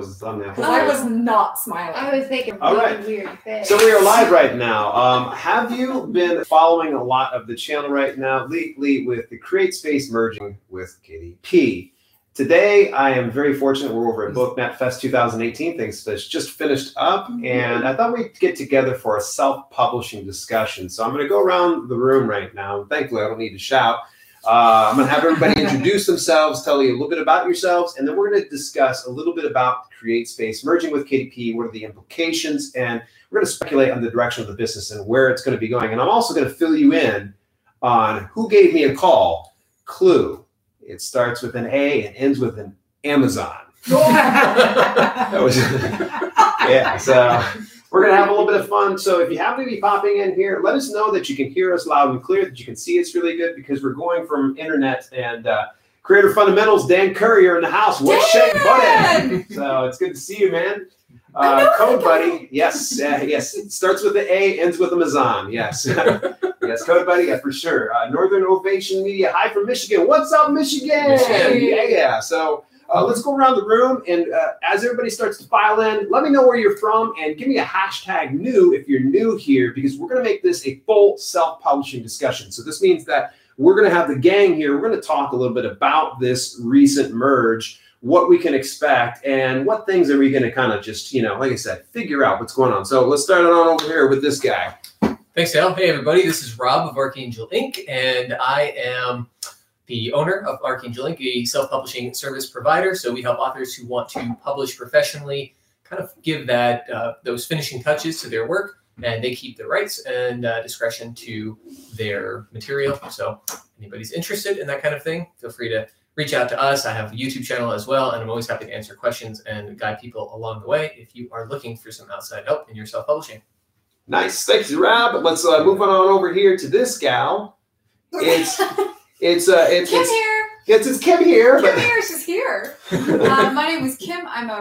was the I was not smiling. I was thinking All really right. weird face. So we are live right now. Um, have you been following a lot of the channel right now lately with the CreateSpace merging with KDP? Today, I am very fortunate. We're over at BookNet Fest 2018. Things that's just finished up, and I thought we'd get together for a self-publishing discussion. So I'm going to go around the room right now. Thankfully, I don't need to shout. Uh, I'm going to have everybody introduce themselves, tell you a little bit about yourselves, and then we're going to discuss a little bit about CreateSpace merging with KDP. What are the implications? And we're going to speculate on the direction of the business and where it's going to be going. And I'm also going to fill you in on who gave me a call. Clue. It starts with an A and ends with an Amazon. That was yeah. So we're gonna have a little bit of fun. So if you happen to be popping in here, let us know that you can hear us loud and clear, that you can see us really good, because we're going from internet and uh, creator fundamentals. Dan Courier in the house. What's shake buddy? So it's good to see you, man. Uh, code buddy, yes, uh, yes. It starts with the A, ends with Amazon. Yes, yes. Code buddy, yeah, for sure. Uh, Northern Ovation Media, hi from Michigan. What's up, Michigan? Michigan. Yeah, yeah. So uh, let's go around the room, and uh, as everybody starts to file in, let me know where you're from, and give me a hashtag new if you're new here, because we're going to make this a full self-publishing discussion. So this means that we're going to have the gang here. We're going to talk a little bit about this recent merge, what we can expect, and what things are we going to kind of just, you know, like I said, figure out what's going on. So let's start it on over here with this guy. Thanks, Dale. Hey, everybody. This is Rob of Archangel Inc., and I am the owner of Archangel Inc., a self-publishing service provider. So we help authors who want to publish professionally, kind of give that uh, those finishing touches to their work, and they keep the rights and uh, discretion to their material. So anybody's interested in that kind of thing, feel free to reach out to us. I have a YouTube channel as well, and I'm always happy to answer questions and guide people along the way if you are looking for some outside help in your self-publishing. Nice. Thanks, Rob. Let's uh, move on over here to this gal. It's it's uh it's Kim it's, here. it's, it's Kim here. Kim But here. She's here. Uh, my name is Kim. I'm a